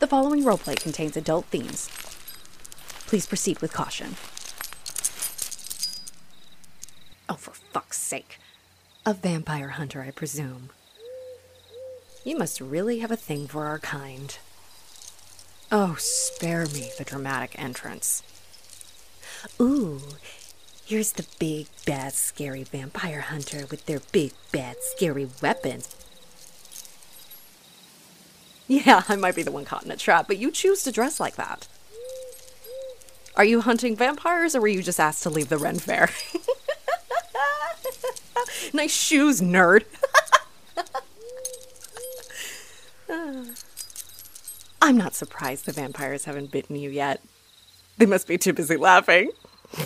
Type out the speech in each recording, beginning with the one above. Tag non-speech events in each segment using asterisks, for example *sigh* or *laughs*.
The following roleplay contains adult themes. Please proceed with caution. Oh, for fuck's sake. A vampire hunter, I presume. You must really have a thing for our kind. Oh, spare me the dramatic entrance. Ooh, here's the big, bad, scary vampire hunter with their big, bad, scary weapons. Yeah, I might be the one caught in a trap, but you choose to dress like that. Are you hunting vampires or were you just asked to leave the Ren Fair? *laughs* nice shoes, nerd. *laughs* I'm not surprised the vampires haven't bitten you yet. They must be too busy laughing. *laughs*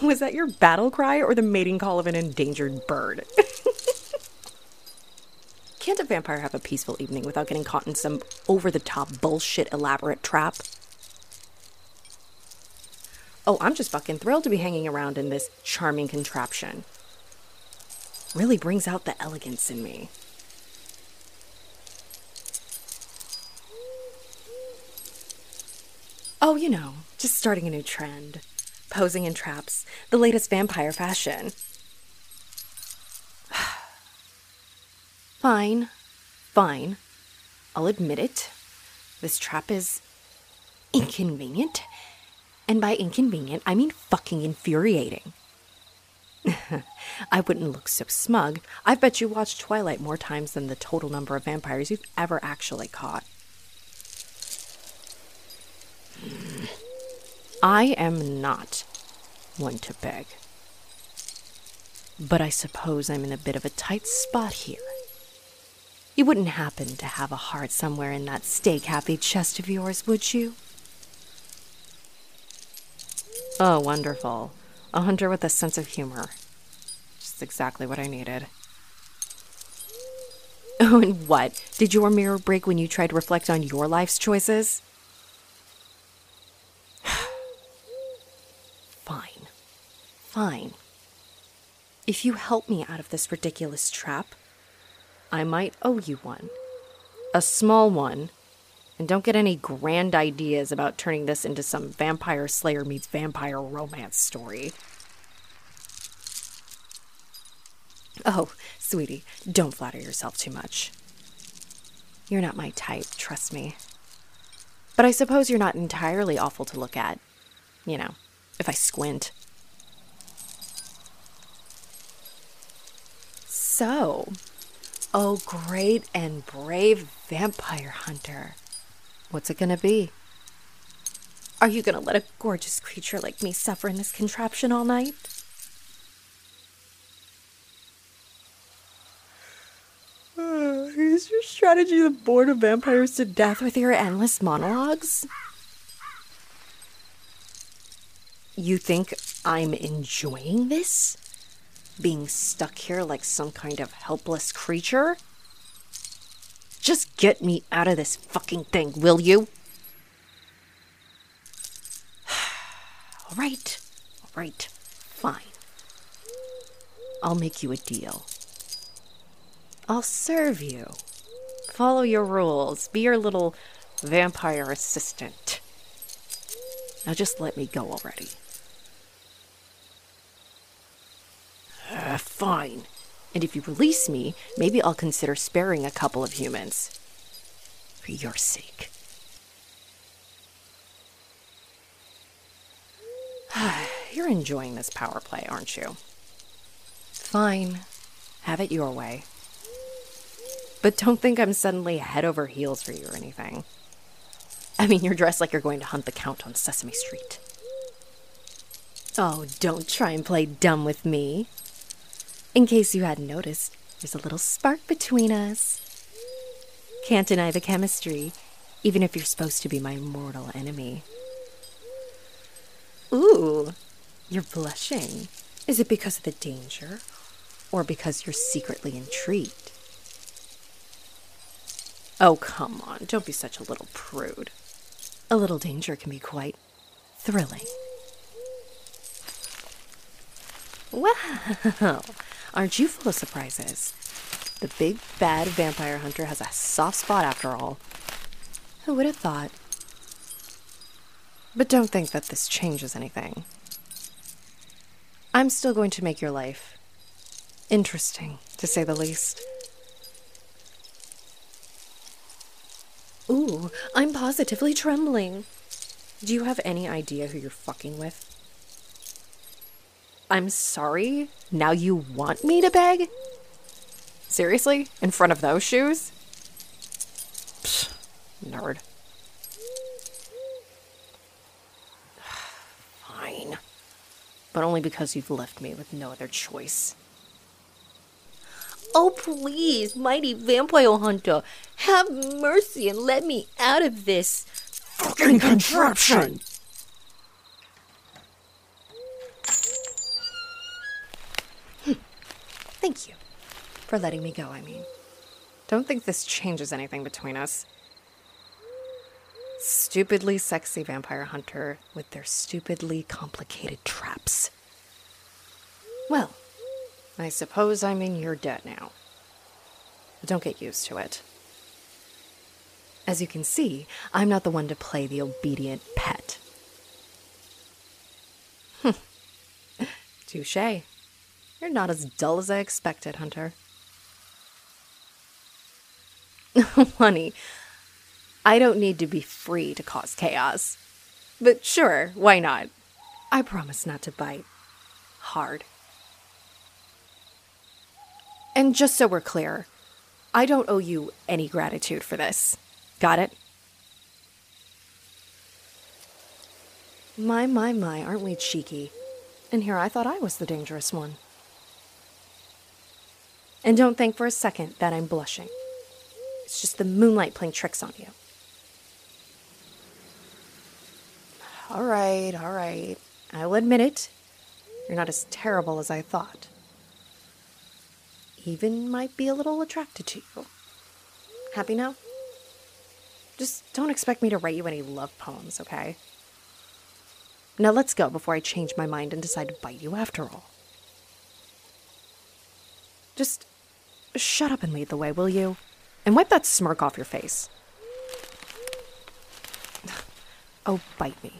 Was that your battle cry or the mating call of an endangered bird? Can't a vampire have a peaceful evening without getting caught in some over the top bullshit elaborate trap? Oh, I'm just fucking thrilled to be hanging around in this charming contraption. Really brings out the elegance in me. Oh, you know, just starting a new trend. Posing in traps, the latest vampire fashion. Fine. Fine. I'll admit it. This trap is inconvenient. And by inconvenient, I mean fucking infuriating. *laughs* I wouldn't look so smug. I bet you watched Twilight more times than the total number of vampires you've ever actually caught. I am not one to beg. But I suppose I'm in a bit of a tight spot here. You wouldn't happen to have a heart somewhere in that stake happy chest of yours, would you? Oh, wonderful. A hunter with a sense of humor. Just exactly what I needed. *laughs* Oh, and what? Did your mirror break when you tried to reflect on your life's choices? *sighs* Fine. Fine. If you help me out of this ridiculous trap, I might owe you one. A small one. And don't get any grand ideas about turning this into some vampire slayer meets vampire romance story. Oh, sweetie, don't flatter yourself too much. You're not my type, trust me. But I suppose you're not entirely awful to look at. You know, if I squint. So, oh great and brave vampire hunter, what's it gonna be? Are you gonna let a gorgeous creature like me suffer in this contraption all night? *sighs* is your strategy to bore the vampires to death with your endless monologues? You think I'm enjoying this? Being stuck here like some kind of helpless creature? Just get me out of this fucking thing, will you? *sighs* all right, all right, fine. I'll make you a deal. I'll serve you. Follow your rules. Be your little vampire assistant. Now just let me go already. Uh, fine. And if you release me, maybe I'll consider sparing a couple of humans. For your sake. *sighs* You're enjoying this power play, aren't you? Fine. Have it your way. But don't think I'm suddenly head over heels for you or anything. I mean, you're dressed like you're going to hunt the Count on Sesame Street. Oh, don't try and play dumb with me. In case you hadn't noticed, there's a little spark between us. Can't deny the chemistry, even if you're supposed to be my mortal enemy. Ooh, you're blushing. Is it because of the danger, or because you're secretly intrigued? Oh, come on, don't be such a little prude. A little danger can be quite thrilling. Well, aren't you full of surprises? The big bad vampire hunter has a soft spot after all. Who would have thought? But don't think that this changes anything. I'm still going to make your life interesting, to say the least. Ooh, I'm positively trembling. Do you have any idea who you're fucking with? I'm sorry? Now you want me to beg? Seriously? In front of those shoes? Psh, nerd. *sighs* Fine. But only because you've left me with no other choice. Oh, please, mighty vampire hunter, have mercy and let me out of this fucking contraption! Thank you. For letting me go, I mean. Don't think this changes anything between us. Stupidly sexy vampire hunter with their stupidly complicated traps. Well, I suppose I'm in your debt now. But don't get used to it. As you can see, I'm not the one to play the obedient pet. *laughs* Touche. You're not as dull as I expected, Hunter. *laughs* Honey, I don't need to be free to cause chaos. But sure, why not? I promise not to bite. Hard. And just so we're clear, I don't owe you any gratitude for this. Got it? My, my, my, aren't we cheeky? And here I thought I was the dangerous one. And don't think for a second that I'm blushing. It's just the moonlight playing tricks on you. All right, all right. I'll admit it. You're not as terrible as I thought. Even might be a little attracted to you. Happy now? Just don't expect me to write you any love poems, okay? Now let's go before I change my mind and decide to bite you after all. Just shut up and lead the way, will you? And wipe that smirk off your face. *sighs* Oh, bite me.